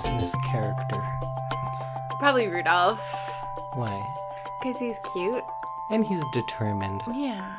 Christmas character? Probably Rudolph. Why? Because he's cute. And he's determined. Yeah.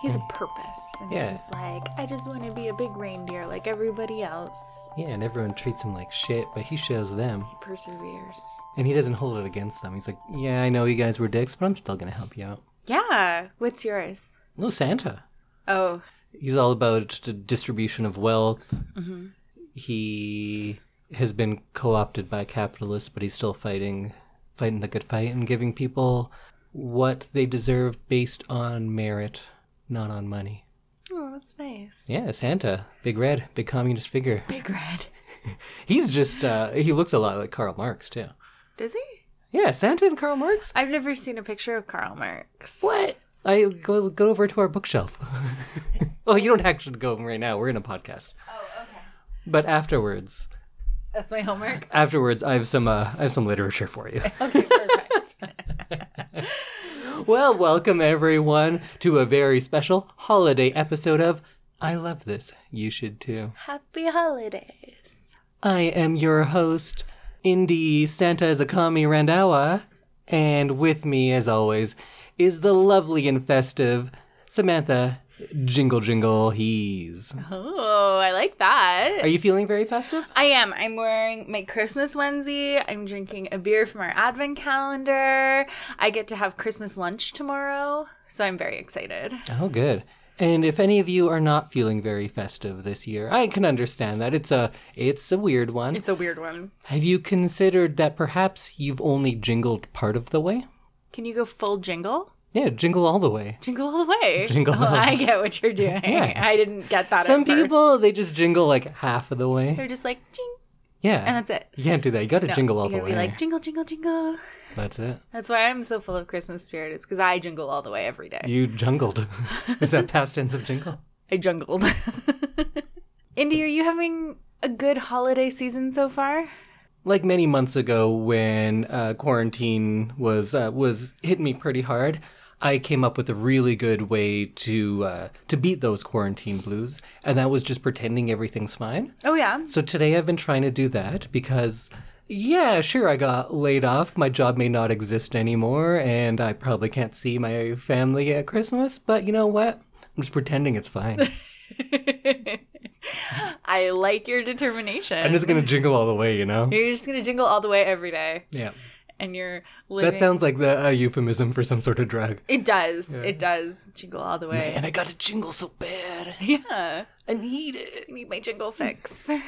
He has a mm. purpose. And Yeah. he's like, I just want to be a big reindeer like everybody else. Yeah, and everyone treats him like shit, but he shows them. He perseveres. And he doesn't hold it against them. He's like, yeah, I know you guys were dicks, but I'm still gonna help you out. Yeah. What's yours? No, Santa. Oh, He's all about the distribution of wealth. Mm-hmm. He has been co-opted by capitalists, but he's still fighting, fighting the good fight and giving people what they deserve based on merit, not on money. oh that's nice. Yeah, Santa, big red, big communist figure. Big red. He's just uh, he looks a lot like Karl Marx too. Does he? Yeah, Santa and Karl Marx. I've never seen a picture of Karl Marx. What? I go go over to our bookshelf. oh, you don't actually go right now. We're in a podcast. Oh, okay. But afterwards, That's my homework. afterwards, I have some uh, I have some literature for you. Okay, perfect. well, welcome everyone to a very special holiday episode of I Love This. You should too. Happy holidays. I am your host, Indy Santa Zakami Randawa, and with me, as always, is the lovely and festive Samantha Jingle Jingle He's. Oh, I like that. Are you feeling very festive? I am. I'm wearing my Christmas onesie. I'm drinking a beer from our advent calendar. I get to have Christmas lunch tomorrow, so I'm very excited. Oh, good. And if any of you are not feeling very festive this year, I can understand that. It's a it's a weird one. It's a weird one. Have you considered that perhaps you've only jingled part of the way? Can you go full jingle? Yeah, jingle all the way. Jingle all the way. Jingle oh, all the I get what you're doing. Yeah. I didn't get that. Some at first. people they just jingle like half of the way. they're just like jing, Yeah. and that's it. You can't do that. You got to No, jingle all the way. Be like jingle, jingle, jingle. That's it. That's why I'm so full of Christmas spirit. Is because I jingle all the way every day. You jungled. Is that past tense of jingle? I jungled. Indy, are you having a good holiday season so far? Like many months ago, when uh, quarantine was uh, was hitting me pretty hard, I came up with a really good way to uh, to beat those quarantine blues, and that was just pretending everything's fine. Oh yeah. So today I've been trying to do that because, yeah, sure, I got laid off. My job may not exist anymore, and I probably can't see my family at Christmas, but you know what? I'm just pretending it's fine. I like your determination. I'm just gonna jingle all the way, you know? You're just gonna jingle all the way every day, Yeah. And you're living. That sounds like the uh, euphemism for some sort of drug. It does. It does jingle all the way. And I gotta jingle so bad. Yeah. I need it. I need my jingle fix.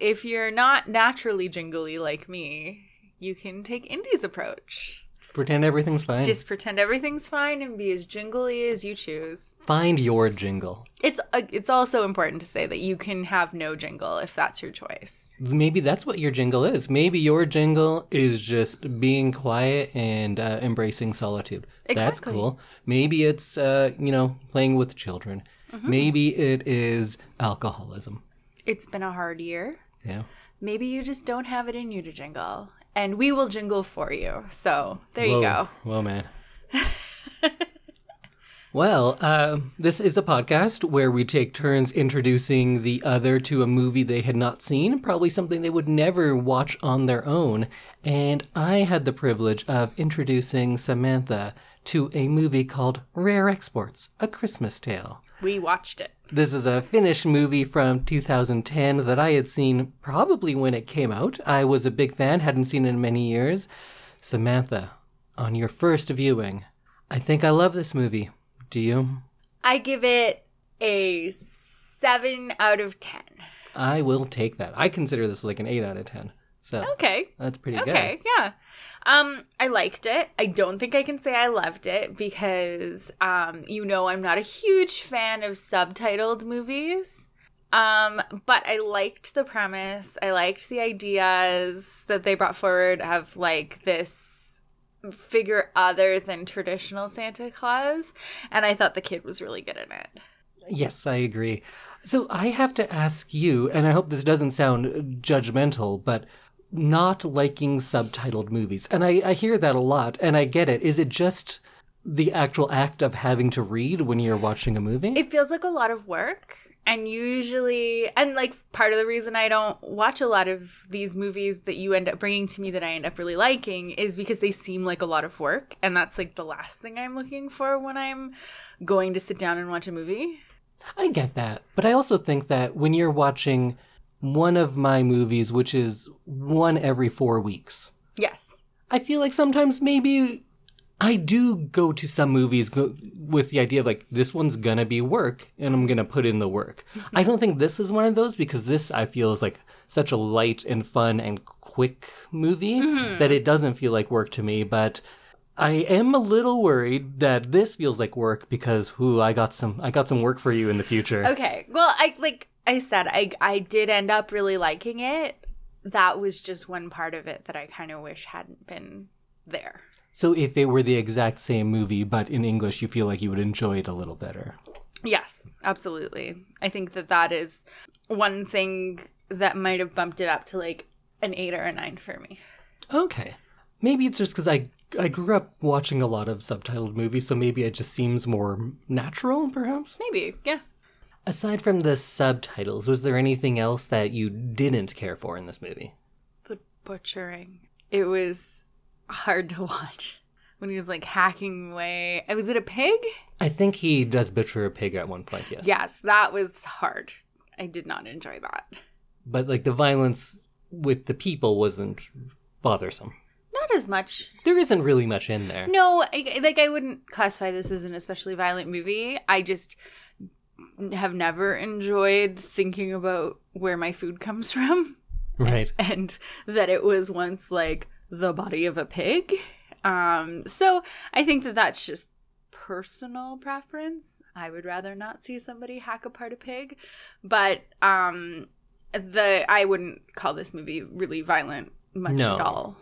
if you're not naturally jingly like me, you can take Indy's approach. Pretend everything's fine. Just pretend everything's fine and be as jingly as you choose. find your jingle. It's uh, it's also important to say that you can have no jingle if that's your choice. Maybe that's what your jingle is. Maybe your jingle is just being quiet and uh, embracing solitude. Exactly. That's cool. Maybe it's, uh, you know, playing with children. Maybe it is alcoholism. It's been a hard year. Yeah. Maybe you just don't have it in you to jingle. And we will jingle for you. So there you go. Well, man. well, uh, this is a podcast where we take turns introducing the other to a movie they had not seen, probably something they would never watch on their own. And I had the privilege of introducing Samantha to a movie called Rare Exports A Christmas Tale. We watched it. This is a Finnish movie from 2010 that I had seen probably when it came out. I was a big fan, hadn't seen it in many years. Samantha, on your first viewing, I think I love this movie. Do you? I give it a 7 out of 10. I will take that. I consider this like an 8 out of 10. So Okay. that's pretty good. Okay, yeah. Um, I liked it. I don't think I can say I loved it because um, you know I'm not a huge fan of subtitled movies. Um, but I liked the premise. I liked the ideas that they brought forward of like this figure other than traditional Santa Claus, and I thought the kid was really good in it. Yes, I agree. So I have to ask you, and I hope this doesn't sound judgmental, but not liking subtitled movies. And I, I hear that a lot, and I get it. Is it just the actual act of having to read when you're watching a movie? It feels like a lot of work. And usually, and like part of the reason I don't watch a lot of these movies that you end up bringing to me that I end up really liking is because they seem like a lot of work. And that's like the last thing I'm looking for when I'm going to sit down and watch a movie. I get that. But I also think that when you're watching one of my movies, which is one every four weeks, Yes. I feel like sometimes maybe I do go to some movies go, with the idea of like, this one's gonna be work and I'm gonna put in the work. I don't think this is one of those because this I feel is like such a light and fun and quick movie mm-hmm. that it doesn't feel like work to me. But I am a little worried that this feels like work because, whoo, I got some, I got some work for you in the future. Okay. Well, I like I said, I I did end up really liking it. That was just one part of it that I kind of wish hadn't been there. So if it were the exact same movie but in English, you feel like you would enjoy it a little better. Yes, absolutely. I think that that is one thing that might have bumped it up to like an 8 or a 9 for me. Okay. Maybe it's just because I I grew up watching a lot of subtitled movies, so maybe it just seems more natural, perhaps. Maybe. Yeah. Aside from the subtitles, was there anything else that you didn't care for in this movie? The butchering. It was hard to watch when he was like hacking away. Uh, was it a pig? I think he does butcher a pig at one point, yes. Yes, that was hard. I did not enjoy that. But like the violence with the people wasn't bothersome. Not as much. There isn't really much in there. No, I, like I wouldn't classify this as an especially violent movie. I just have never enjoyed thinking about where my food comes from Right. and that it was once like the body of a pig. Um, so I think that that's just personal preference. I would rather not see somebody hack apart a pig, but um, the I wouldn't call this movie really violent much No. at all.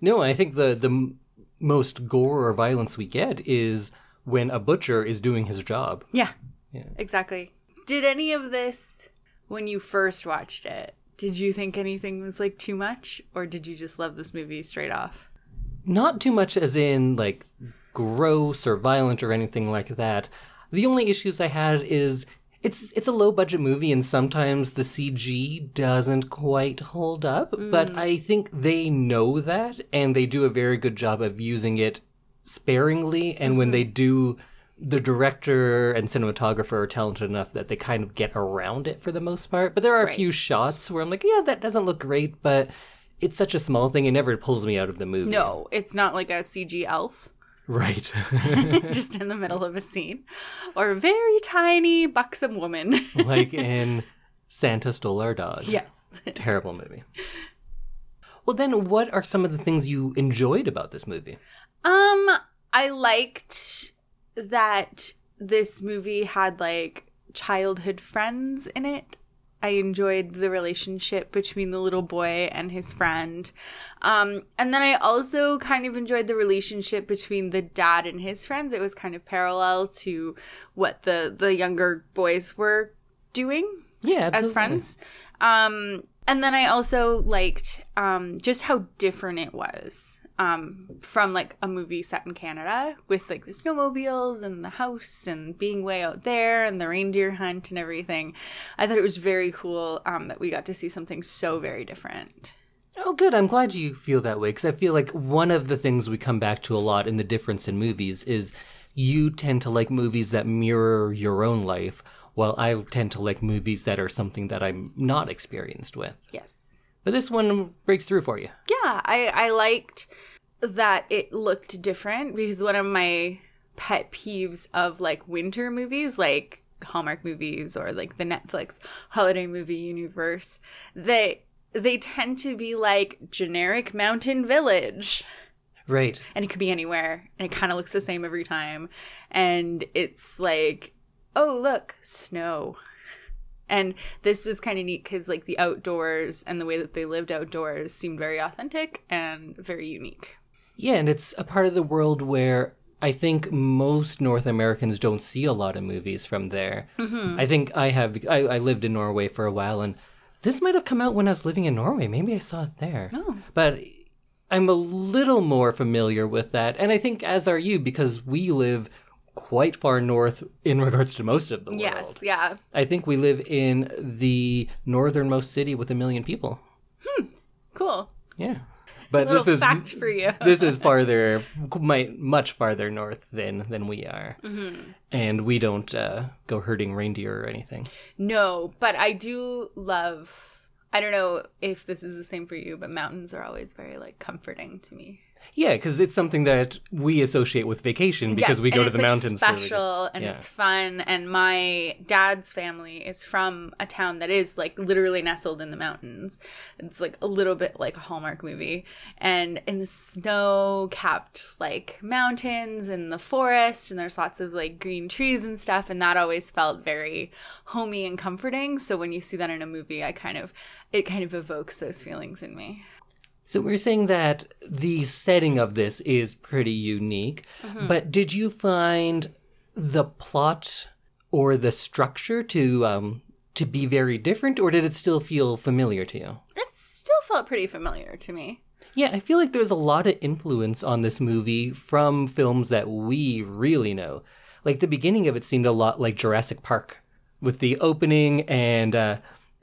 No, I think the the m- most gore or violence we get is when a butcher is doing his job. Yeah. Yeah. Exactly. Did any of this when you first watched it? Did you think anything was like too much or did you just love this movie straight off? Not too much as in like gross or violent or anything like that. The only issues I had is it's it's a low budget movie and sometimes the CG doesn't quite hold up, but mm. I think they know that and they do a very good job of using it sparingly and when mm-hmm. they do the director and cinematographer are talented enough that they kind of get around it for the most part. But there are a few shots where I'm like, yeah, that doesn't look great, but it's such a small thing, it never pulls me out of the movie. No, it's not like a CG elf Right. just in the middle of a scene or a very tiny buxom woman. like in Santa Stole Our Dog. yes. Terrible movie. Well, then, what are some of the things you enjoyed about this movie? Um, I liked that this movie had like childhood friends in it. I enjoyed the relationship between the little boy and his friend. Um, and then I also kind of enjoyed the relationship between the dad and his friends. It was kind of parallel to what the the younger boys were doing Yeah, as friends. Um, and then I also liked um, just how different it was um, from like a movie set in Canada with like the snowmobiles and the house and being way out there and the reindeer hunt and everything. I thought it was very cool um, that we got to see something so very different. Oh, good. I'm glad you feel that way because I feel like one of the things we come back to a lot in the difference in movies is you tend to like movies that mirror your own life, while I tend to like movies that are something that I'm not experienced with. Yes. But this one breaks through for you. yeah, I, I liked that it looked different because one of my pet peeves of like winter movies, like Hallmark movies or like the Netflix holiday movie universe, they they tend to be like generic mountain village Right. and it could be anywhere and it kind of looks the same every time and it's like oh look snow and this was kind of neat because like the outdoors and the way that they lived outdoors seemed very authentic and very unique Yeah, and it's a part of the world where I think most North Americans don't see a lot of movies from there. Mm-hmm. I think I have. I, I lived in Norway for a while, and this might have come out when I was living in Norway. Maybe I saw it there. Oh. But I'm a little more familiar with that, and I think as are you because we live quite far north in regards to most of the world. Yes, yeah. I think we live in the northernmost city with a million people. Cool. Yeah. But this is fact for you. this is farther, might much farther north than than we are, Mm-hmm. and we don't uh, go herding reindeer or anything. No, but I do love. I don't know if this is the same for you, but mountains are always very like comforting to me. Yeah, because it's something that we associate with vacation because Yes, we go to the like, mountains. special and Yeah. it's fun. And my dad's family is from a town that is like literally nestled in the mountains. It's like a little bit like a Hallmark movie, and in the snow-capped like mountains and the forest, and there's lots of like green trees and stuff, and that always felt very homey and comforting. So when you see that in a movie, I kind of it kind of evokes those feelings in me. So we're saying that the setting of this is pretty unique, Mm-hmm. but did you find the plot or the structure to um, to be very different, or did it still feel familiar to you? It still felt pretty familiar to me. Yeah, I feel like there's a lot of influence on this movie from films that we really know. Like the beginning of it seemed a lot like Jurassic Park with the opening and uh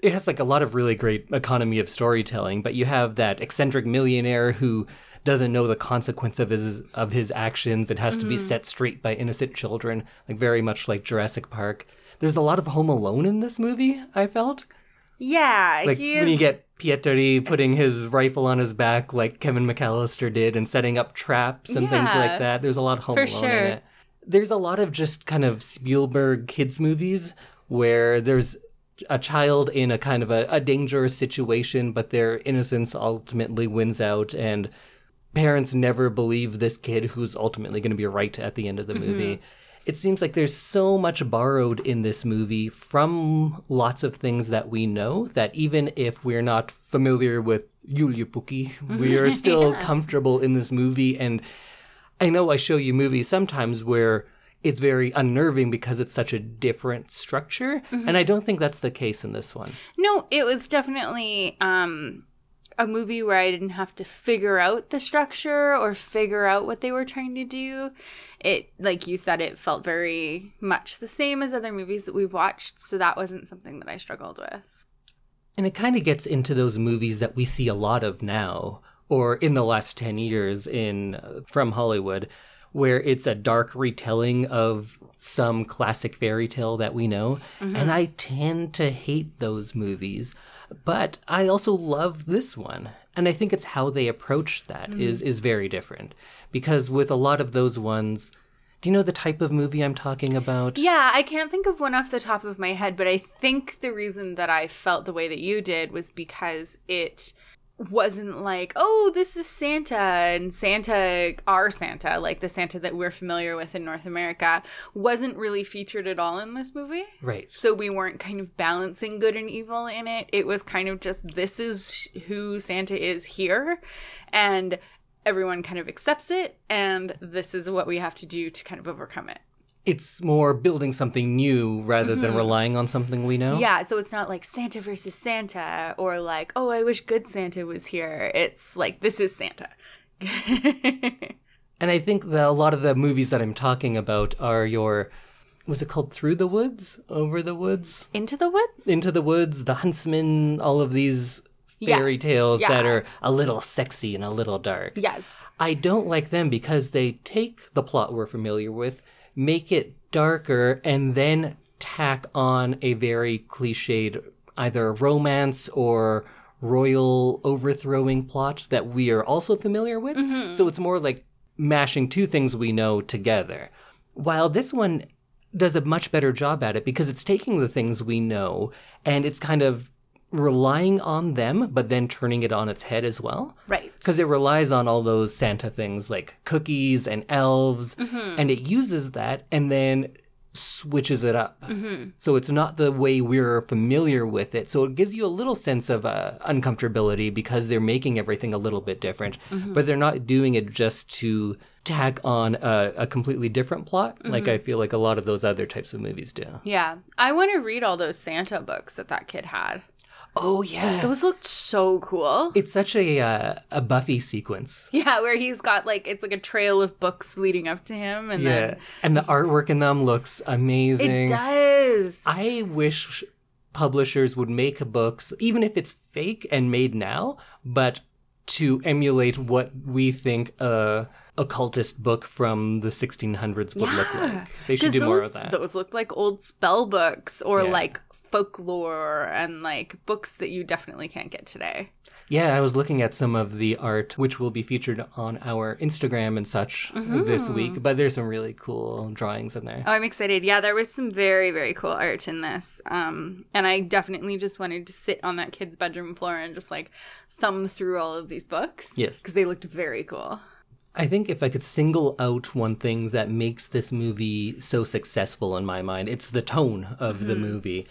it has like a lot of really great economy of storytelling, but you have that eccentric millionaire who doesn't know the consequence of his of his actions and has to be mm. set straight by innocent children, like very much like Jurassic Park. There's a lot of Home Alone in this movie, I felt Yeah, like he when you is- get Pietri putting his rifle on his back like Kevin McCallister did and setting up traps and things like that. There's a lot of Home for Alone sure. in it. There's a lot of just kind of Spielberg kids movies where there's a child in a kind of a, a dangerous situation, but their innocence ultimately wins out and parents never believe this kid who's ultimately going to be right at the end of the mm-hmm. movie. It seems like there's so much borrowed in this movie from lots of things that we know that even if we're not familiar with Joulupukki, we are still comfortable in this movie. And I know I show you movies sometimes where it's very unnerving because it's such a different structure. And I don't think that's the case in this one. No, it was definitely um a movie where I didn't have to figure out the structure or figure out what they were trying to do. It like you said it felt very much the same as other movies that we've watched, so that wasn't something that I struggled with. And it kind of gets into those movies that we see a lot of now, or in the last 10 years in uh, from Hollywood, where it's a dark retelling of some classic fairy tale that we know. Mm-hmm. And I tend to hate those movies. But I also love this one. And I think it's how they approach that mm. is is very different. Because with a lot of those ones, do you know the type of movie I'm talking about? Yeah, I can't think of one off the top of my head, but I think the reason that I felt the way that you did was because it wasn't like, oh, this is Santa and Santa, our Santa, like the Santa that we're familiar with in North America, wasn't really featured at all in this movie. Right. So we weren't kind of balancing good and evil in it. It was kind of just this is who Santa is here and everyone kind of accepts it and this is what we have to do to kind of overcome it. It's more building something new rather than mm-hmm. relying on something we know. Yeah, so it's not like Santa versus Santa or like, oh, I wish good Santa was here. It's like this is Santa. And I think that a lot of the movies that I'm talking about are your was it called Through the Woods? Over the Woods? Into the woods? Into the Woods, The Huntsman, all of these fairy Yes, tales yeah. that are a little sexy and a little dark. Yes. I don't like them because they take the plot we're familiar with, make it darker, and then tack on a very cliched either romance or royal overthrowing plot that we are also familiar with. Mm-hmm. So it's more like mashing two things we know together. While this one does a much better job at it because it's taking the things we know and it's kind of relying on them, but then turning it on its head as well Right. because it relies on all those Santa things like cookies and elves, mm-hmm. and it uses that and then switches it up. Mm-hmm. So it's not the way we're familiar with it. So it gives you a little sense of uh, uncomfortability because they're making everything a little bit different, mm-hmm. but they're not doing it just to tack on a, a completely different plot, like I feel like a lot of those other types of movies do. Yeah. I want to read all those Santa books that that kid had. Oh yeah. Those looked so cool. it's such a uh, a Buffy sequence. Yeah, where he's got like it's like a trail of books leading up to him, and Yeah. And the artwork in them looks amazing. it does. I wish publishers would make books, even if it's fake and made now, but to emulate what we think a occultist book from the 1600s would look like. They should do more of those- that. Those look like old spell books or Yeah. like folklore and like books that you definitely can't get today. Yeah, I was looking at some of the art, which will be featured on our Instagram and such this week, but there's some really cool drawings in there. Oh, I'm excited. Yeah, there was some very, very cool art in this. Um, and I definitely just wanted to sit on that kid's bedroom floor and just like thumb through all of these books. Yes. Because they looked very cool. I think if I could single out one thing that makes this movie so successful in my mind, it's the tone of the movie.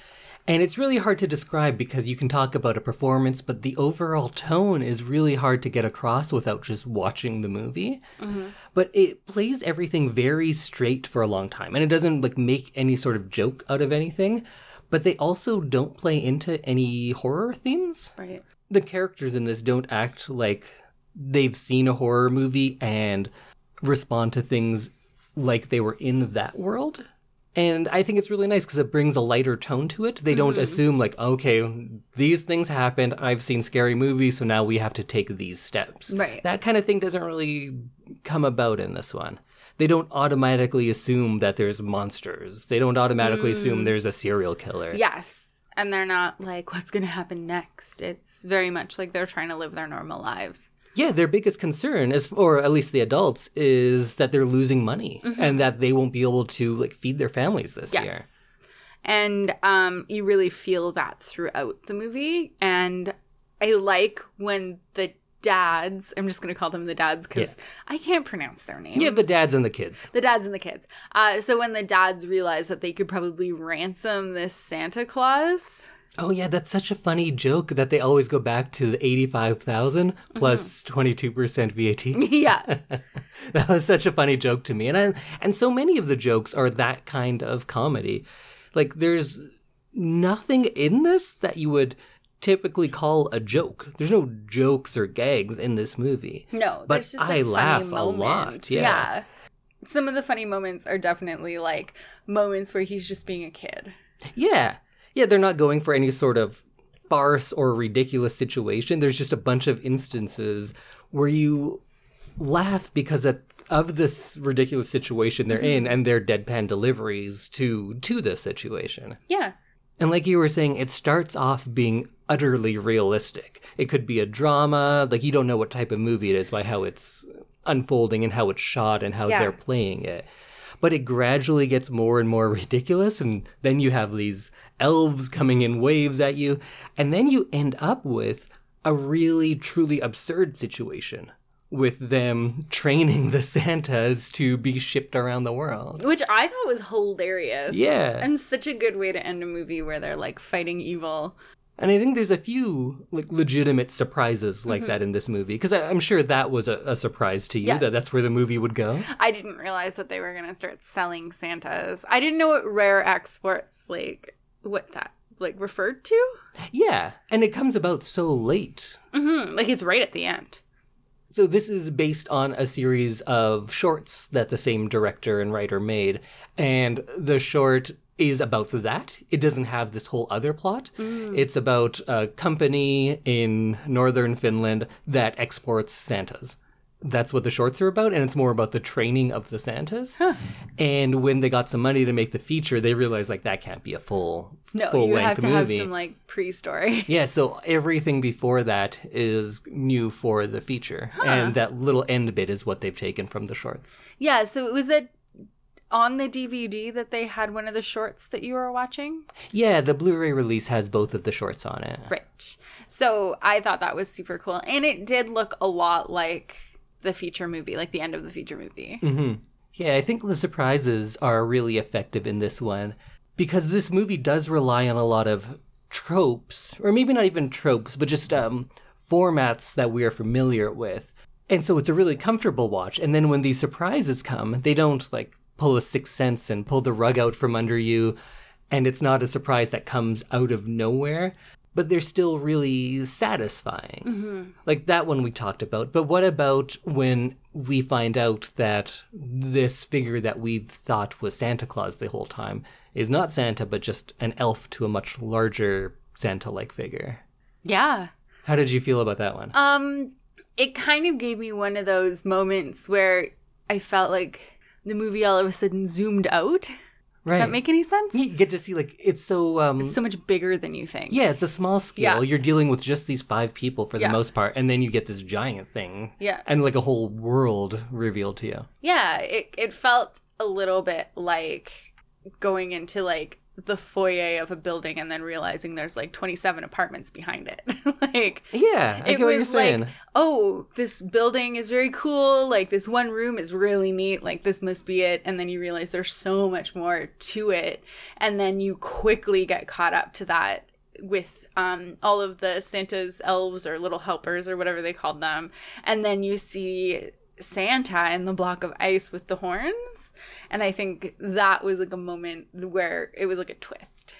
And it's really hard to describe because you can talk about a performance, but the overall tone is really hard to get across without just watching the movie. Mm-hmm. But it plays everything very straight for a long time, and it doesn't like make any sort of joke out of anything. But they also don't play into any horror themes Right. the characters in this don't act like they've seen a horror movie and respond to things like they were in that world. And I think it's really nice because it brings a lighter tone to it. They don't mm-hmm. assume, like, okay, these things happened. I've seen scary movies, so now we have to take these steps. Right. That kind of thing doesn't really come about in this one. They don't automatically assume that there's monsters. They don't automatically assume mm. there's a serial killer. Yes. And they're not like, what's going to happen next? It's very much like they're trying to live their normal lives. Yeah, their biggest concern is, or at least the adults, is that they're losing money and that they won't be able to like feed their families this year. Yes. And um, you really feel that throughout the movie. And I like when the dads, I'm just going to call them the dads because Yeah. I can't pronounce their names. Yeah, the dads and the kids. the dads and the kids. Uh, so when the dads realize that they could probably ransom this Santa Claus. Oh yeah, that's such a funny joke that they always go back to the eighty-five thousand plus mm-hmm. twenty-two percent VAT. yeah. that was such a funny joke to me, and I, and so many of the jokes are that kind of comedy. Like there's nothing in this that you would typically call a joke. There's no jokes or gags in this movie. No, But there's just like, I laugh a lot, yeah. Some of the funny moments are definitely like moments where he's just being a kid. Yeah. Yeah, they're not going for any sort of farce or ridiculous situation. There's just a bunch of instances where you laugh because of, of this ridiculous situation they're mm-hmm. in and their deadpan deliveries to to the situation. Yeah. And like you were saying, it starts off being utterly realistic. It could be a drama, like you don't know what type of movie it is by how it's unfolding and how it's shot and how Yeah. they're playing it. But it gradually gets more and more ridiculous, and then you have these elves coming in waves at you, and then you end up with a really truly absurd situation with them training the Santas to be shipped around the world. Which I thought was hilarious. Yeah. And such a good way to end a movie where they're like fighting evil. And I think there's a few like legitimate surprises like that in this movie because I'm sure that was a, a surprise to you Yes. that that's where the movie would go. I didn't realize that they were going to start selling Santas. I didn't know what rare exports like what that like referred to. Yeah, and it comes about so late. hmm Like it's right at the end. So this is based on a series of shorts that the same director and writer made, and the short is about that. It doesn't have this whole other plot. Mm. It's about a company in northern Finland that exports Santas. That's what the shorts are about, and it's more about the training of the Santas. And when they got some money to make the feature, they realized like that can't be a full No, full you length have to movie. have some like pre-story. Yeah, so everything before that is new for the feature. And that little end bit is what they've taken from the shorts. yeah, so it was a on the DVD that they had one of the shorts that you were watching. Yeah, the Blu ray release has both of the shorts on it. Right. So I thought that was super cool. And it did look a lot like the feature movie, like the end of the feature movie. Mm. Yeah, I think the surprises are really effective in this one because this movie does rely on a lot of tropes, or maybe not even tropes, but just um, formats that we are familiar with. And so it's a really comfortable watch. And then when these surprises come, they don't like pull a sixth sense and pull the rug out from under you. And it's not a surprise that comes out of nowhere. but they're still really satisfying. Like that one we talked about. But what about when we find out that this figure that we've thought was Santa Claus the whole time is not Santa, but just an elf to a much larger Santa like figure? Yeah. How did you feel about that one? Um, it kind of gave me one of those moments where I felt like the movie all of a sudden zoomed out. Does right. that make any sense? you get to see like it's so um So much bigger than you think. yeah, it's a small scale. Yeah. You're dealing with just these five people for the Yeah. most part, and then you get this giant thing. Yeah. And like a whole world revealed to you. Yeah, it it felt a little bit like going into like the foyer of a building and then realizing there's like 27 apartments behind it. like Yeah, I it get what you're was saying. like, oh, this building is very cool. Like this one room is really neat. Like this must be it. And then you realize there's so much more to it. And then you quickly get caught up to that with um, all of the Santa's elves or little helpers or whatever they called them. And then you see Santa in the block of ice with the horns. And I think that was like a moment where it was like a twist.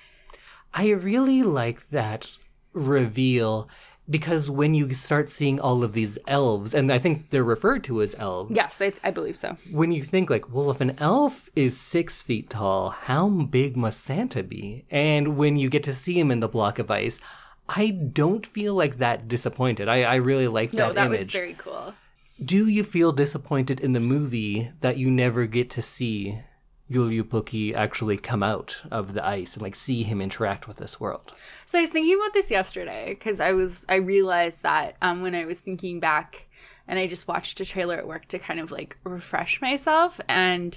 I really like that reveal because when you start seeing all of these elves, and I think they're referred to as elves. Yes, I, I believe so. When you think like, well, if an elf is six feet tall, how big must Santa be? And when you get to see him in the block of ice, I don't feel like that disappointed. I, I really like No, that, that image. No, that was very cool. Do you feel disappointed in the movie that you never get to see Joulupukki actually come out of the ice and like see him interact with this world? So I was thinking about this yesterday because I was I realized that um, when I was thinking back and I just watched a trailer at work to kind of like refresh myself and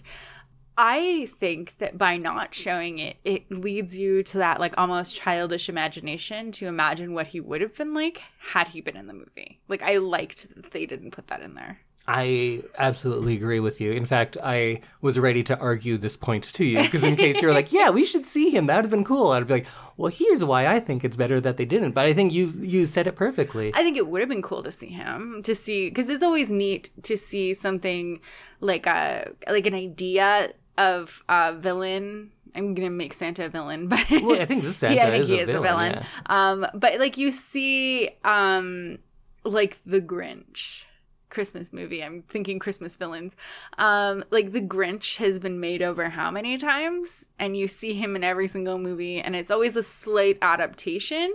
I think that by not showing it, it leads you to that like almost childish imagination to imagine what he would have been like had he been in the movie. Like I liked that they didn't put that in there. I absolutely agree with you. In fact, I was ready to argue this point to you because, in case you're like, "Yeah, we should see him," that would have been cool. I'd be like, "Well, here's why I think it's better that they didn't." But I think you you said it perfectly. I think it would have been cool to see him to see because it's always neat to see something like a like an idea of a villain. I'm gonna make Santa a villain, but well, I think this Santa yeah, I think is, he a, is villain, a villain. yeah. Um, but like you see, um, like the Grinch. Christmas movie. I'm thinking Christmas villains. Um, like the Grinch has been made over how many times? And you see him in every single movie, and it's always a slight adaptation.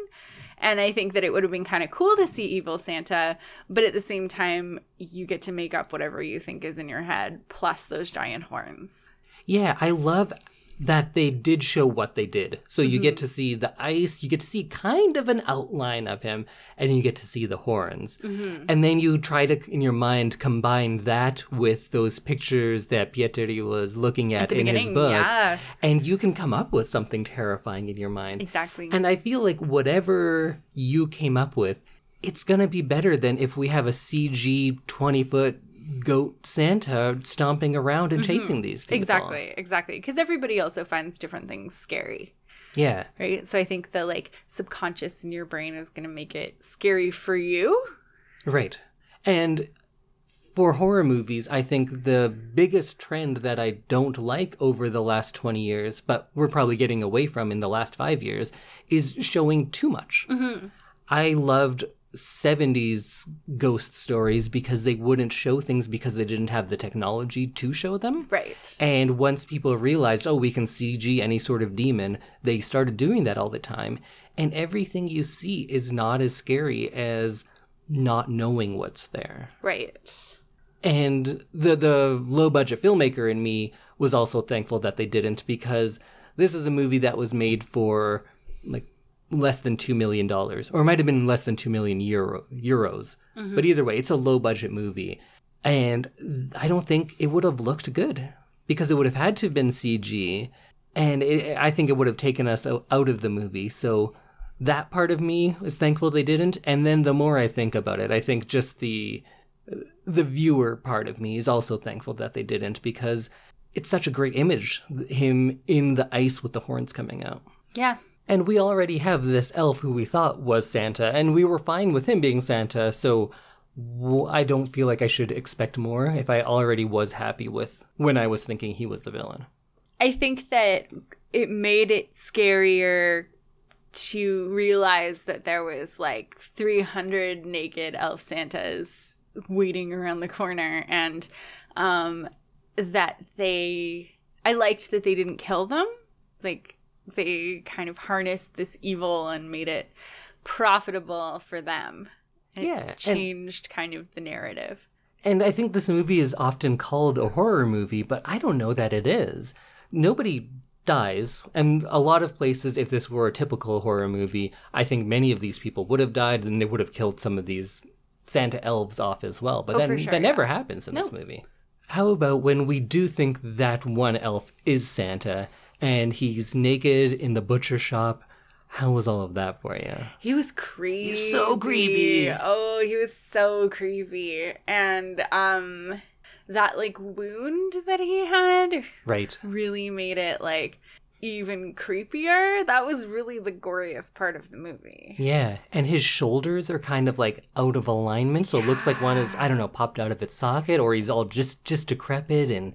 And I think that it would have been kind of cool to see Evil Santa, but at the same time, you get to make up whatever you think is in your head, plus those giant horns. Yeah, I love that they did show what they did. So you Mm-hmm. get to see the ice, you get to see kind of an outline of him, and you get to see the horns. Mm-hmm. And then you try to, in your mind, combine that with those pictures that Pietri was looking at, the in his book. yeah. And you can come up with something terrifying in your mind. Exactly. And I feel like whatever you came up with, it's going to be better than if we have a CG 20 foot goat Santa stomping around and chasing these people. Mm-hmm. exactly, exactly. Because everybody also finds different things scary. Yeah. right? So I think the like subconscious in your brain is going to make it scary for you. Right. And for horror movies, I think the biggest trend that I don't like over the last 20 years, but we're probably getting away from in the last five years, is showing too much. I loved 70s ghost stories because they wouldn't show things because they didn't have the technology to show them. Right. And once people realized, oh, we can CG any sort of demon, they started doing that all the time. And everything you see is not as scary as not knowing what's there. Right. And the the low budget filmmaker in me was also thankful that they didn't because this is a movie that was made for like less than two million dollars, or it might have been less than two million euro, euros. Mm-hmm. But either way, it's a low budget movie, and I don't think it would have looked good because it would have had to have been CG, and it, I think it would have taken us out of the movie. So that part of me is thankful they didn't. And then the more I think about it, I think just the the viewer part of me is also thankful that they didn't because it's such a great image him in the ice with the horns coming out Yeah. And we already have this elf who we thought was santa and we were fine with him being santa so I don't feel like i should expect more if i already was happy with when i was thinking he was the villain. I think that it made it scarier to realize that there was like 300 naked elf santas waiting around the corner and um that they i liked that they didn't kill them like they kind of harnessed this evil and made it profitable for them and Yeah, it and- changed kind of the narrative And I think this movie is often called a horror movie, but I don't know that it is. Nobody dies. And a lot of places, if this were a typical horror movie, I think many of these people would have died and they would have killed some of these Santa elves off as well. But Oh, then sure, that yeah. never happens in this movie. How about when we do think that one elf is Santa and he's naked in the butcher shop? How was all of that for you? He was creepy. He's so creepy. Oh, he was so creepy. And um that like wound that he had Right. really made it like even creepier. That was really the goriest part of the movie. Yeah, and his shoulders are kind of like out of alignment, so it looks like one is I don't know popped out of its socket, or he's all just just decrepit and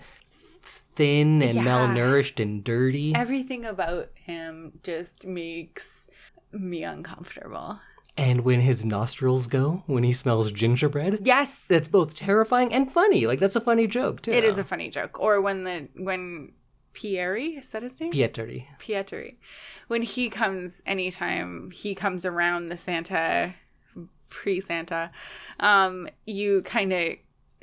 thin and Yeah. malnourished and dirty. Everything about him just makes me uncomfortable. And when his nostrils go, when he smells gingerbread, Yes. that's both terrifying and funny. Like that's a funny joke too. It is a funny joke. Or when the when Pieri, is that his name? Pietri. Pietri. When he comes anytime he comes around the Santa pre Santa, um, you kind of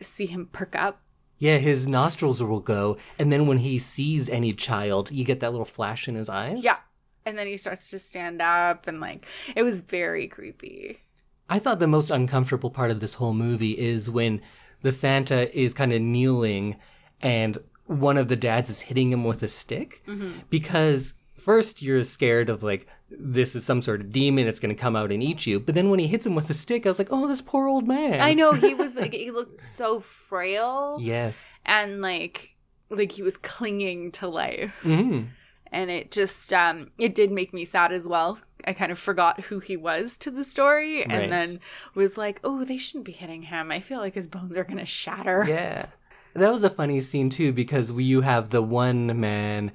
see him perk up. Yeah, his nostrils will go, and then when he sees any child, you get that little flash in his eyes. Yeah. And then he starts to stand up and like it was very creepy. I thought the most uncomfortable part of this whole movie is when the Santa is kind of kneeling and one of the dads is hitting him with a stick mm-hmm. because first you're scared of like this is some sort of demon it's going to come out and eat you. But then when he hits him with a stick I was like oh this poor old man. I know he was like he looked so frail. Yes. And like like he was clinging to life. hmm and it just um it did make me sad as well. I kind of forgot who he was to the story and Right. then was like oh they shouldn't be hitting him. I feel like his bones are gonna shatter. Yeah. That was a funny scene too because we, you have the one man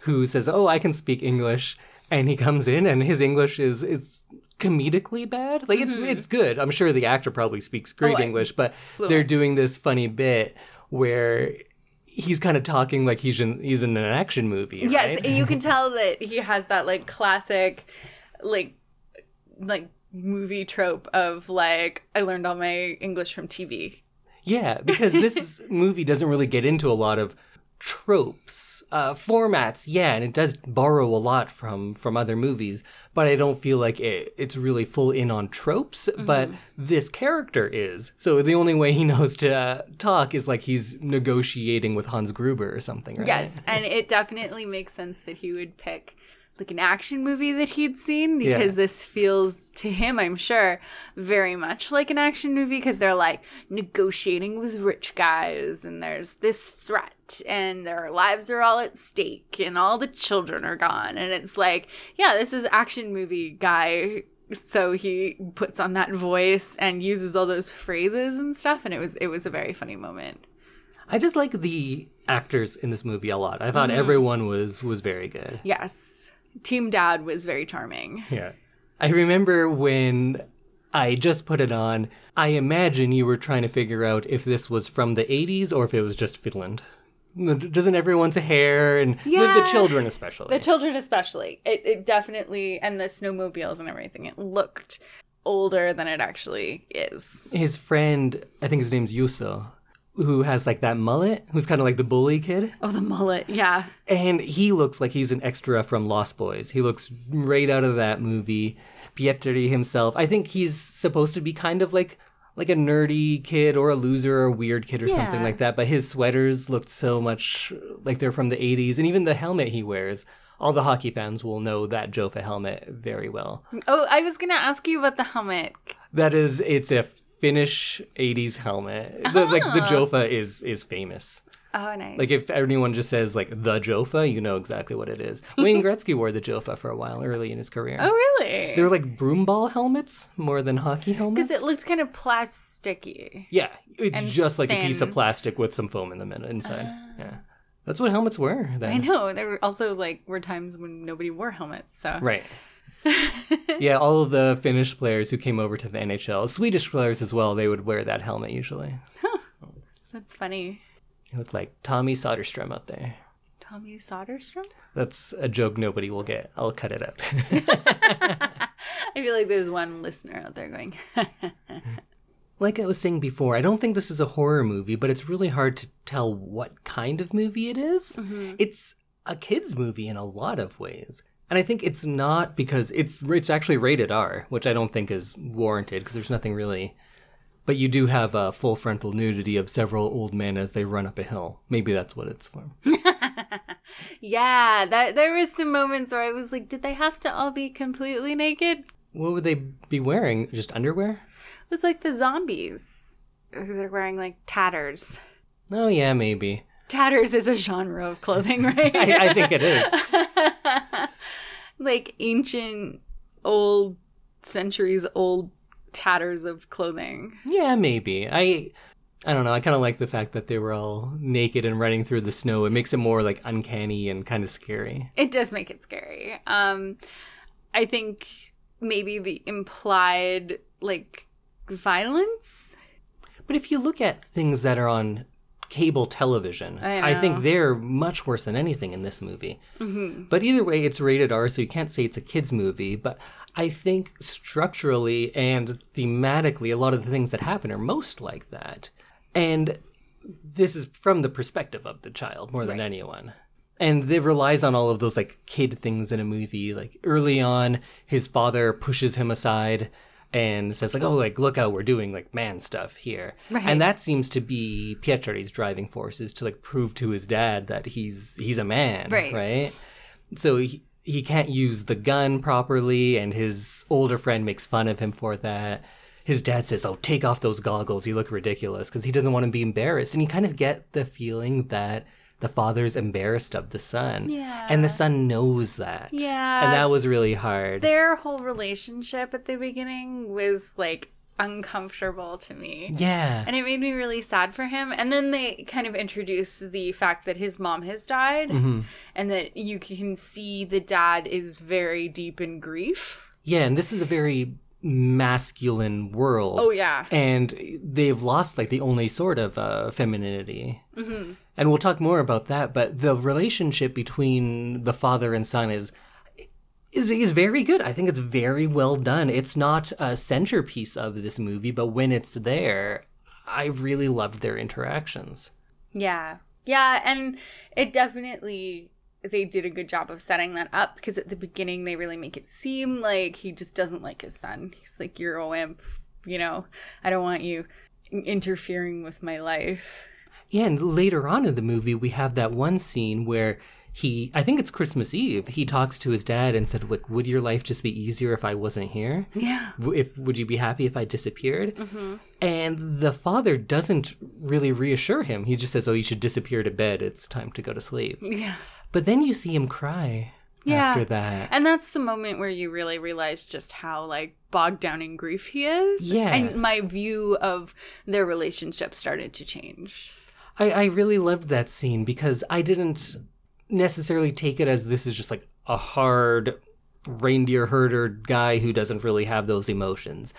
who says oh I can speak English and he comes in and his English is it's comedically bad like it's it's good I'm sure the actor probably speaks great Mm-hmm. Oh, English but fluent. they're doing this funny bit where he's kind of talking like he's in he's in an action movie yes right? and you can tell that he has that like classic like like movie trope of like i learned all my english from tv Yeah, because this movie doesn't really get into a lot of tropes, uh, formats. Yeah, and it does borrow a lot from from other movies, but I don't feel like it, it's really full in on tropes. But this character is, so the only way he knows to uh, talk is like he's negotiating with Hans Gruber or something, right? yes and it definitely makes sense that he would pick like an action movie that he'd seen because Yeah. this feels to him i'm sure very much like an action movie because they're like negotiating with rich guys and there's this threat and their lives are all at stake and all the children are gone and it's like yeah this is action movie guy so he puts on that voice and uses all those phrases and stuff and it was it was a very funny moment I just like the actors in this movie a lot. I thought Mm-hmm. everyone was was very good. yes team dad was very charming Yeah. I remember when I just put it on, I imagine you were trying to figure out if this was from the 80s or if it was just Finland. Doesn't everyone's hair and the, the children especially? The children, especially, it, it definitely, and the snowmobiles and everything, it looked older than it actually is. his friend, I think his name's Juuso, who has like that mullet, who's kind of like the bully kid. Oh, the mullet, yeah. And he looks like he's an extra from Lost Boys. He looks right out of that movie. Pietri himself, I think he's supposed to be kind of like like a nerdy kid or a loser or a weird kid or something like that. But his sweaters looked so much like they're from the 80s. And even the helmet he wears, all the hockey fans will know that Jofa helmet very well. Oh, I was gonna ask you about the helmet. That is, it's a Finnish 80s helmet. The, like the Ah. Jofa is is famous. Oh, nice. Like if anyone just says like the Jofa, you know exactly what it is. Wayne Gretzky wore the Jofa for a while early in his career. oh, really? They're like broomball helmets more than hockey helmets. Because it looks kind of plasticky. yeah, it's and just like a piece of plastic with some foam in the min- inside. yeah, that's what helmets were then. I know. There were also like were times when nobody wore helmets. So Right. yeah, all of the Finnish players who came over to the NHL, Swedish players as well, they would wear that helmet usually. That's funny. It looked like Tommy Soderstrom out there. Tommy Soderstrom? That's a joke nobody will get. I'll cut it out. I feel like there's one listener out there going, like I was saying before, I don't think this is a horror movie, but it's really hard to tell what kind of movie it is. Mm-hmm. It's a kids movie in a lot of ways. And I think it's not because it's it's actually rated R, which I don't think is warranted because there's nothing really but you do have a full frontal nudity of several old men as they run up a hill. Maybe that's what it's for. yeah, that there was some moments where I was like, did they have to all be completely naked? what would they be wearing? Just underwear? It's like the zombies. They're wearing like tatters. Oh yeah, maybe. Tatters is a genre of clothing, right? I, I think it is. like ancient, old, centuries old tatters of clothing. Yeah, maybe. I I don't know. I kind of like the fact that they were all naked and running through the snow. It makes it more like uncanny and kind of scary. It does make it scary. Um, I think maybe the implied like violence. But if you look at things that are on cable television, I I, think they're much worse than anything in this movie. Mm-hmm. But either way, it's rated R, so you can't say it's a kids movie. But I think structurally and thematically, a lot of the things that happen are most like that. And this is from the perspective of the child more than Right. anyone. And it relies on all of those like kid things in a movie. Like early on, his father pushes him aside and says like, "Oh, like look how we're doing like man stuff here." Right. And that seems to be Pietri's driving force is to like prove to his dad that he's he's a man, Right. right? So he he can't use the gun properly, and his older friend makes fun of him for that. His dad says, "Oh, take off those goggles. You look ridiculous," because he doesn't want to be embarrassed. And you kind of get the feeling that the father's embarrassed of the son, Yeah. and the son knows that. Yeah. and that was really hard. Their whole relationship at the beginning was like uncomfortable to me. yeah, And it made me really sad for him. And then they kind of introduce the fact that his mom has died Mm-hmm. and that you can see the dad is very deep in grief. yeah, and this is a very masculine world. Oh, yeah. and they've lost like the only sort of uh, femininity. Mm-hmm. And we'll talk more about that. But the relationship between the father and son is is is very good. I think it's very well done. It's not a centerpiece of this movie, but when it's there, I really loved their interactions. Yeah. Yeah. And it definitely, they did a good job of setting that up because at the beginning they really make it seem like he just doesn't like his son. He's like, you're a wimp. You know, I don't want you interfering with my life. Yeah, and later on in the movie, we have that one scene where he, I think it's Christmas Eve, he talks to his dad and said, like, would your life just be easier if I wasn't here? Yeah. If would you be happy if I disappeared? Mm-hmm. And the father doesn't really reassure him. He just says, "Oh, you should disappear to bed. It's time to go to sleep." Yeah. But then you see him cry Yeah. after that. And that's the moment where you really realize just how like bogged down in grief he is. Yeah. And my view of their relationship started to change. I, I really loved that scene because I didn't necessarily take it as this is just like a hard reindeer herder guy who doesn't really have those emotions.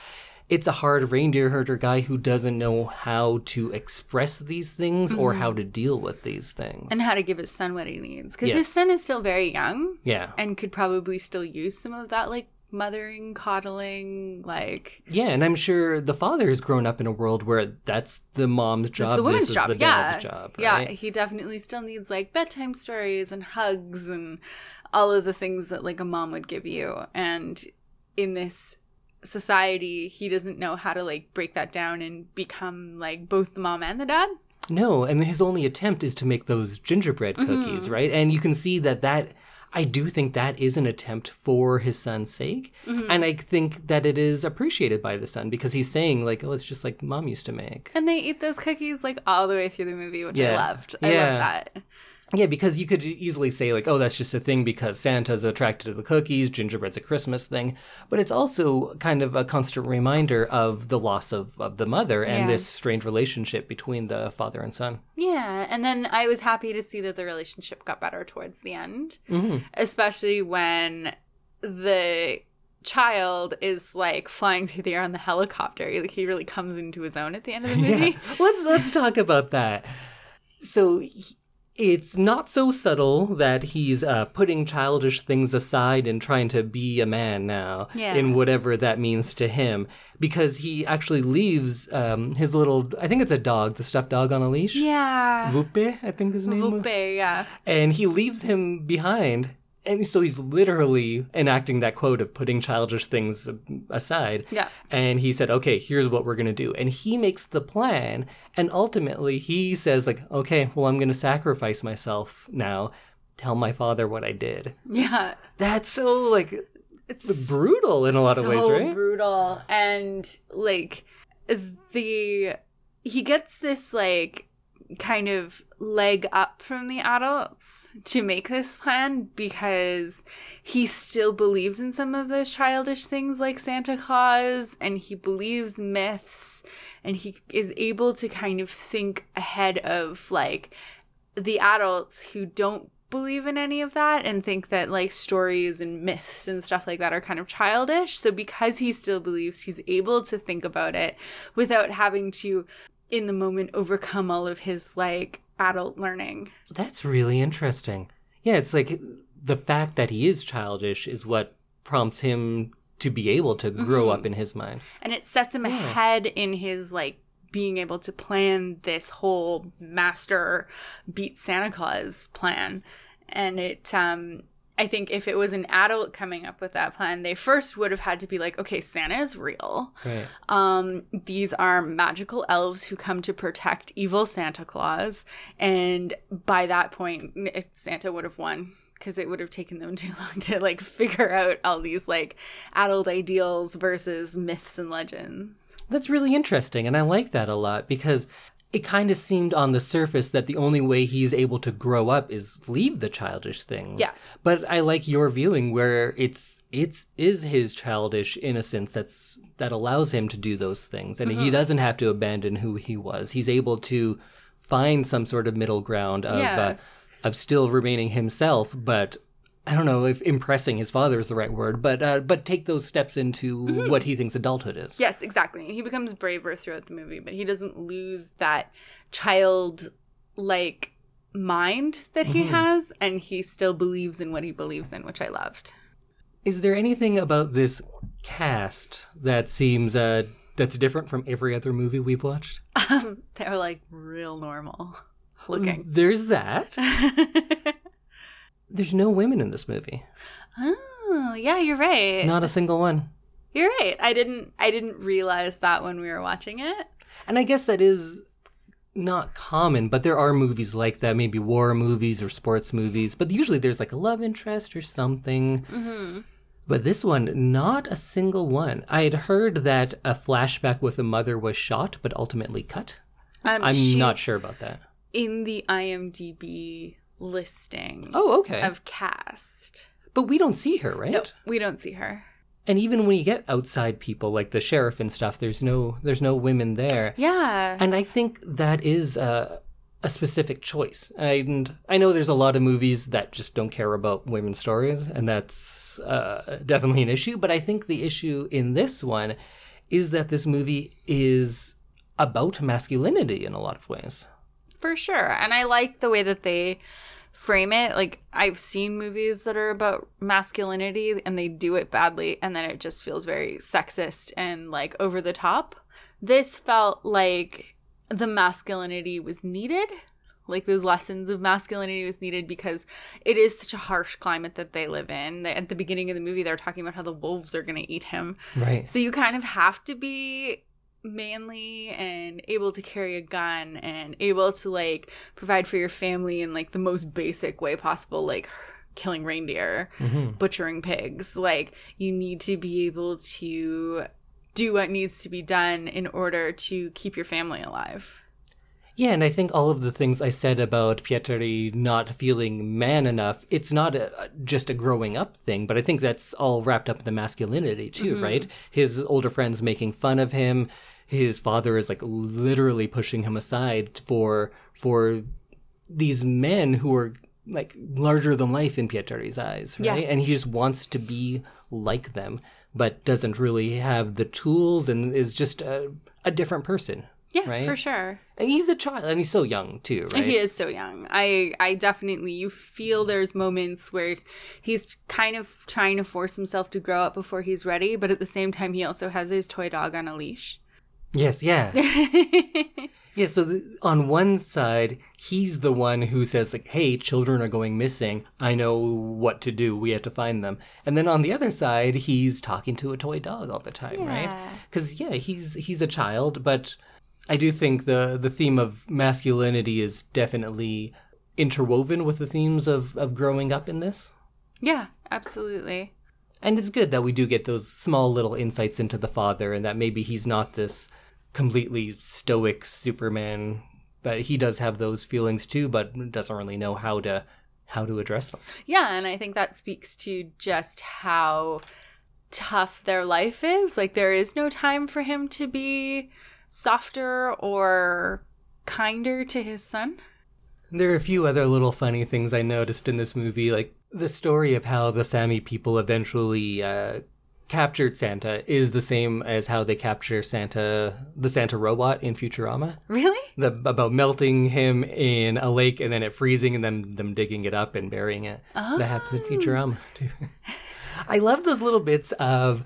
It's a hard reindeer herder guy who doesn't know how to express these things or mm-hmm. how to deal with these things. And how to give his son what he needs. Because Yes. his son is still very young yeah. and could probably still use some of that like mothering, coddling, like Yeah, and I'm sure the father has grown up in a world where that's the mom's job, it's the woman's this job. is the yeah. dad's job, Yeah. He definitely still needs like bedtime stories and hugs and all of the things that like a mom would give you. And in this society, he doesn't know how to like break that down and become like both the mom and the dad. No, and his only attempt is to make those gingerbread Mm-hmm. cookies, right? And you can see that that I do think that is an attempt for his son's sake, Mm-hmm. and I think that it is appreciated by the son because he's saying like, "Oh, it's just like mom used to make." And they eat those cookies like all the way through the movie, which I loved. I Yeah. love that. Yeah, because you could easily say like, "Oh, that's just a thing because Santa's attracted to the cookies, gingerbread's a Christmas thing," but it's also kind of a constant reminder of the loss of of the mother and Yeah. this strained relationship between the father and son. Yeah, and then I was happy to see that the relationship got better towards the end, Mm-hmm. especially when the child is like flying through the air on the helicopter. Like he really comes into his own at the end of the movie. Yeah. Let's let's talk about that. So he- it's not so subtle that he's uh, putting childish things aside and trying to be a man now, Yeah. in whatever that means to him, because he actually leaves um, his little, I think it's a dog, the stuffed dog on a leash. Yeah. Vupe, I think his name. Vupe, yeah. And he leaves him behind. And so he's literally enacting that quote of putting childish things aside. Yeah. And he said, okay, here's what we're going to do. And he makes the plan. And ultimately, he says, like, okay, well, I'm going to sacrifice myself now. Tell my father what I did. Yeah. That's so, like, It's brutal in a lot of ways, so right? brutal and like the he gets this like kind of leg up from the adults to make this plan because he still believes in some of those childish things like Santa Claus and he believes myths and he is able to kind of think ahead of like the adults who don't believe in any of that and think that like stories and myths and stuff like that are kind of childish. So because he still believes, he's able to think about it without having to in the moment overcome all of his like adult learning. That's really interesting. Yeah, it's like the fact that he is childish is what prompts him to be able to grow Mm-hmm. up in his mind. And it sets him ahead in his like being able to plan this whole master beat Santa Claus plan. And it um I think if it was an adult coming up with that plan, they first would have had to be like, okay, Santa is real. Right. Um, these are magical elves who come to protect evil Santa Claus, and by that point, Santa would have won because it would have taken them too long to like figure out all these like adult ideals versus myths and legends. That's really interesting, and I like that a lot because it kind of seemed on the surface that the only way he's able to grow up is leave the childish things. Yeah. But I like your viewing where it's it's is his childish innocence that's that allows him to do those things, and he doesn't have to abandon who he was. He's able to find some sort of middle ground of Yeah. uh, of still remaining himself, but. I don't know if impressing his father is the right word, but uh, but take those steps into what he thinks adulthood is. Yes, exactly. He becomes braver throughout the movie, but he doesn't lose that child like mind that he has, and he still believes in what he believes in, which I loved. Is there anything about this cast that seems uh that's different from every other movie we've watched? Um, they're like real normal looking. There's that. There's no women in this movie. oh, yeah, you're right. Not a single one. You're right. I didn't I didn't realize that when we were watching it. And I guess that is not common, but there are movies like that, maybe war movies or sports movies, but usually there's like a love interest or something. Mm-hmm. But this one, not a single one. I had heard that a flashback with a mother was shot, but ultimately cut. Um, I'm not sure about that. in the IMDb listing Oh, okay. of cast. But we don't see her, right? No, we don't see her. And even when you get outside people like the sheriff and stuff, there's no there's no women there. Yeah. And I think that is a, a specific choice. And I know there's a lot of movies that just don't care about women's stories, and that's uh, definitely an issue. But I think the issue in this one is that this movie is about masculinity in a lot of ways. For sure. And I like the way that they frame it. Like I've seen movies that are about masculinity and they do it badly and then it just feels very sexist and like over the top. This felt like the masculinity was needed. Like those lessons of masculinity was needed because it is such a harsh climate that they live in. At the beginning of the movie, they're talking about how the wolves are going to eat him. Right. So you kind of have to be manly and able to carry a gun and able to like provide for your family in like the most basic way possible like killing reindeer hmm butchering pigs. Like you need to be able to do what needs to be done in order to keep your family alive. Yeah, and I think all of the things I said about Pietri not feeling man enough, it's not a, just a growing up thing, but I think that's all wrapped up in the masculinity too, right? His older friends making fun of him, his father is like literally pushing him aside for for these men who are like larger than life in Pietri's eyes, right? Yeah. And he just wants to be like them. but doesn't really have the tools and is just a, a different person. Yeah, Right? for sure. And he's a child, and he's so young too, right? He is so young. I I definitely you feel there's moments where he's kind of trying to force himself to grow up before he's ready, but at the same time he also has his toy dog on a leash. Yes, yeah. Yeah, so the, on one side, he's the one who says like, "Hey, children are going missing. I know what to do. We have to find them." And then on the other side, he's talking to a toy dog all the time, right? Cuz yeah, he's he's a child, but I do think the the theme of masculinity is definitely interwoven with the themes of of growing up in this. yeah, absolutely. And it's good that we do get those small little insights into the father and that maybe he's not this completely stoic Superman, but he does have those feelings too, but doesn't really know how to how to address them. Yeah, and I think that speaks to just how tough their life is. Like there is no time for him to be softer or kinder to his son. There are a few other little funny things I noticed in this movie, like the story of how the Sami people eventually uh, captured Santa is the same as how they capture Santa, the Santa robot in Futurama. Really? the about melting him in a lake and then it freezing and then them digging it up and burying it. Oh. That happens in Futurama oh. too. I love those little bits of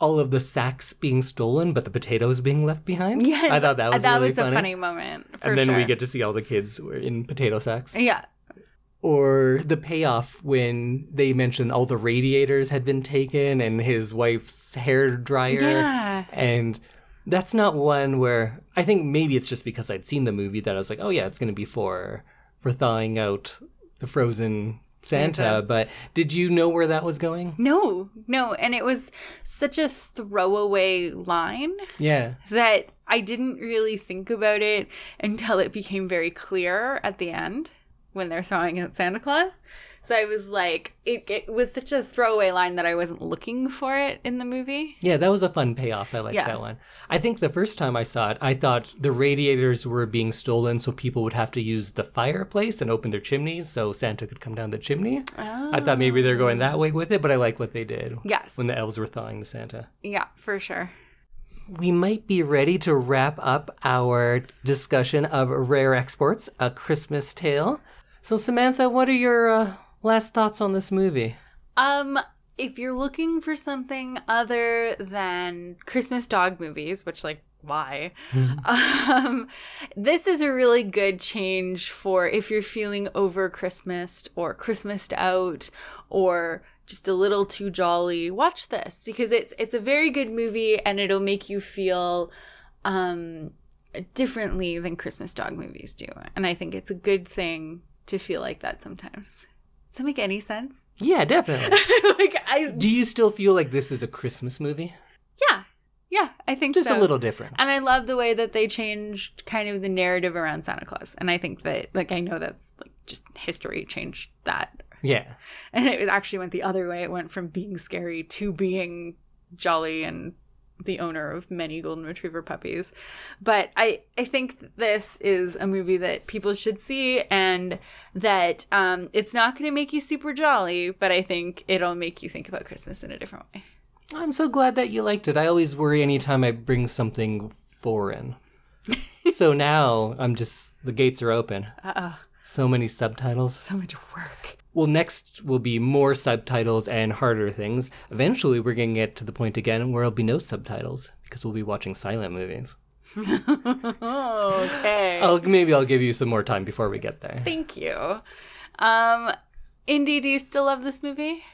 all of the sacks being stolen, but the potatoes being left behind. Yes. I thought that was that really was funny. a funny moment. For and then we get to see all the kids were in potato sacks. Yeah. Or the payoff when they mentioned all the radiators had been taken and his wife's hair dryer. Yeah. And that's not one where I think maybe it's just because I'd seen the movie that I was like, oh yeah, it's going to be for for thawing out the frozen Santa. Santa. But did you know where that was going? No, no. And it was such a throwaway line Yeah. that I didn't really think about it until it became very clear at the end when they're throwing out Santa Claus. So I was like, it, it was such a throwaway line that I wasn't looking for it in the movie. Yeah, that was a fun payoff. I like Yeah. that one. I think the first time I saw it, I thought the radiators were being stolen so people would have to use the fireplace and open their chimneys so Santa could come down the chimney. Oh. I thought maybe they're going that way with it, but I like what they did. Yes. When the elves were thawing the Santa. Yeah, for sure. We might be ready to wrap up our discussion of Rare Exports, A Christmas Tale. So, Samantha, what are your uh, last thoughts on this movie? Um, if you're looking for something other than Christmas dog movies, which like why? um, this is a really good change for if you're feeling over Christmased or Christmased out or just a little too jolly. Watch this because it's it's a very good movie and it'll make you feel um differently than Christmas dog movies do. And I think it's a good thing to feel like that sometimes. Does that make any sense? Yeah, definitely. like I Do you still feel like this is a Christmas movie? Yeah. Yeah, I think Just so. a little different. And I love the way that they changed kind of the narrative around Santa Claus. And I think that like I know that's like just history changed that. Yeah. And it actually went the other way. It went from being scary to being jolly and the owner of many golden retriever puppies. But I I think this is a movie that people should see and that um it's not going to make you super jolly, but I think it'll make you think about Christmas in a different way. I'm so glad that you liked it. I always worry anytime I bring something foreign. so now I'm just, the gates are open. Uh oh. So many subtitles. So much work. Well, next will be more subtitles and harder things. Eventually, we're going to get to the point again where there'll be no subtitles because we'll be watching silent movies. okay. I'll, maybe I'll give you some more time before we get there. Thank you. Um, Indy, do you still love this movie?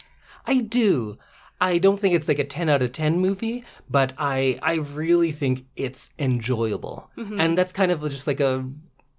I do. I don't think it's like a 10 out of 10 movie, but I I really think it's enjoyable. And that's kind of just like a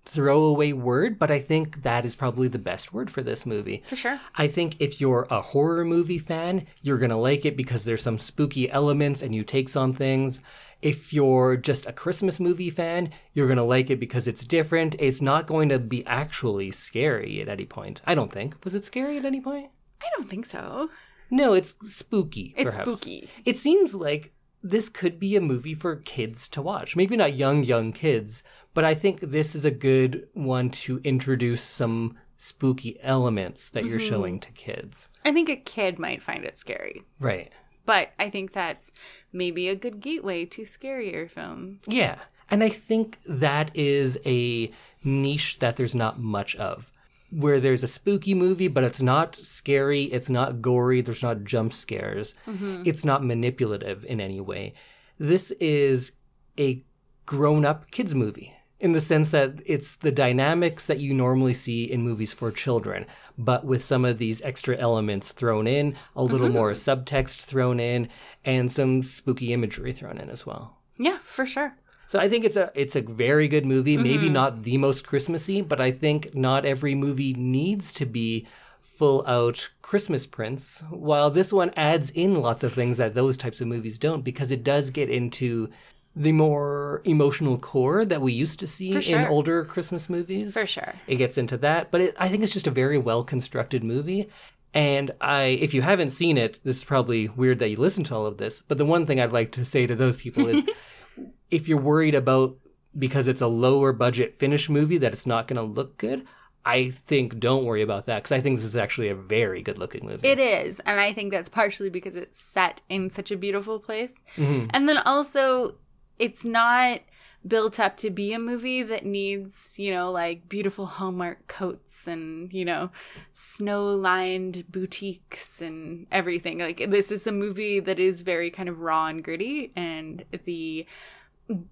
throwaway word, but I think that is probably the best word for this movie. For sure. I think if you're a horror movie fan, you're going to like it because there's some spooky elements and you takes on things. If you're just a Christmas movie fan, you're going to like it because it's different. It's not going to be actually scary at any point. I don't think. Was it scary at any point? I don't think so. No, it's spooky. It's perhaps. spooky. It seems like this could be a movie for kids to watch. Maybe not young, young kids, but I think this is a good one to introduce some spooky elements that you're mm-hmm. showing to kids. I think a kid might find it scary, Right. but I think that's maybe a good gateway to scarier films. Yeah. And I think that is a niche that there's not much of. Where there's a spooky movie, but it's not scary, it's not gory, there's not jump scares, mm-hmm. it's not manipulative in any way. This is a grown up kids movie in the sense that it's the dynamics that you normally see in movies for children, but with some of these extra elements thrown in, a little more mm-hmm. subtext thrown in, and some spooky imagery thrown in as well. Yeah, for sure. So I think it's a it's a very good movie. Maybe mm-hmm. not the most Christmassy, but I think not every movie needs to be full out Christmas prints. While this one adds in lots of things that those types of movies don't, because it does get into the more emotional core that we used to see in older Christmas movies. For sure. It gets into that, but it, I think it's just a very well constructed movie. And I, if you haven't seen it, this is probably weird that you listen to all of this. But the one thing I'd like to say to those people is, if you're worried about because it's a lower budget Finnish movie that it's not going to look good, I think don't worry about that because I think this is actually a very good looking movie. It is. And I think that's partially because it's set in such a beautiful place. Mm-hmm. And then also, it's not built up to be a movie that needs, you know, like beautiful Hallmark coats and, you know, snow lined boutiques and everything. Like, this is a movie that is very kind of raw and gritty, and the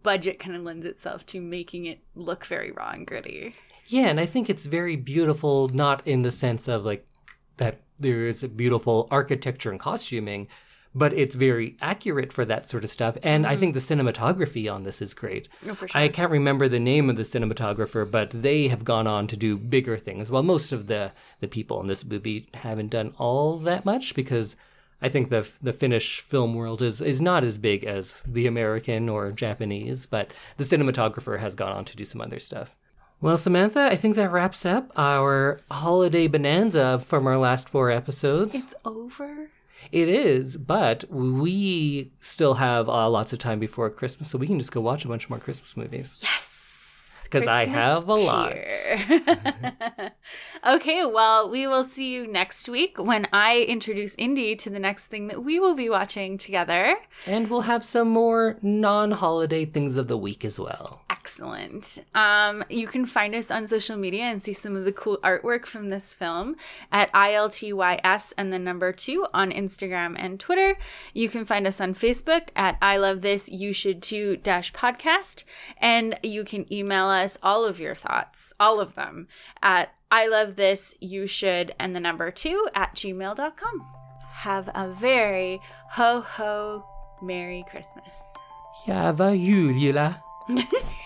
budget kind of lends itself to making it look very raw and gritty. Yeah, and I think it's very beautiful, not in the sense of like that there is beautiful architecture and costuming, but it's very accurate for that sort of stuff. And I mm-hmm. think the cinematography on this is great. Oh, for sure. I can't remember the name of the cinematographer, but they have gone on to do bigger things. While most of the, the people in this movie haven't done all that much because I think the the Finnish film world is is not as big as the American or Japanese, but the cinematographer has gone on to do some other stuff. Well, Samantha, I think that wraps up our holiday bonanza from our last four episodes. It's over. It is, but we still have uh, lots of time before Christmas, so we can just go watch a bunch more Christmas movies. Yes because I have a lot. okay, well, we will see you next week when I introduce Indy to the next thing that we will be watching together. And we'll have some more non holiday things of the week as well. Excellent. Um, you can find us on social media and see some of the cool artwork from this film at ILTYS and the number two on Instagram and Twitter. You can find us on Facebook at I Love This You Should Too dash podcast. And you can email us all of your thoughts, all of them, at I love this you should and the number two at gmail.com. Have a very ho ho Merry Christmas. Java jula.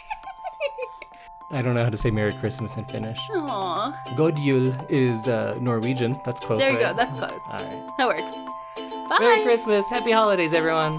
I don't know how to say Merry Christmas in Finnish. Aww. God jul is uh, Norwegian. That's close. There you right? go. That's close. All right. That works. Bye. Merry Christmas. Happy holidays, everyone.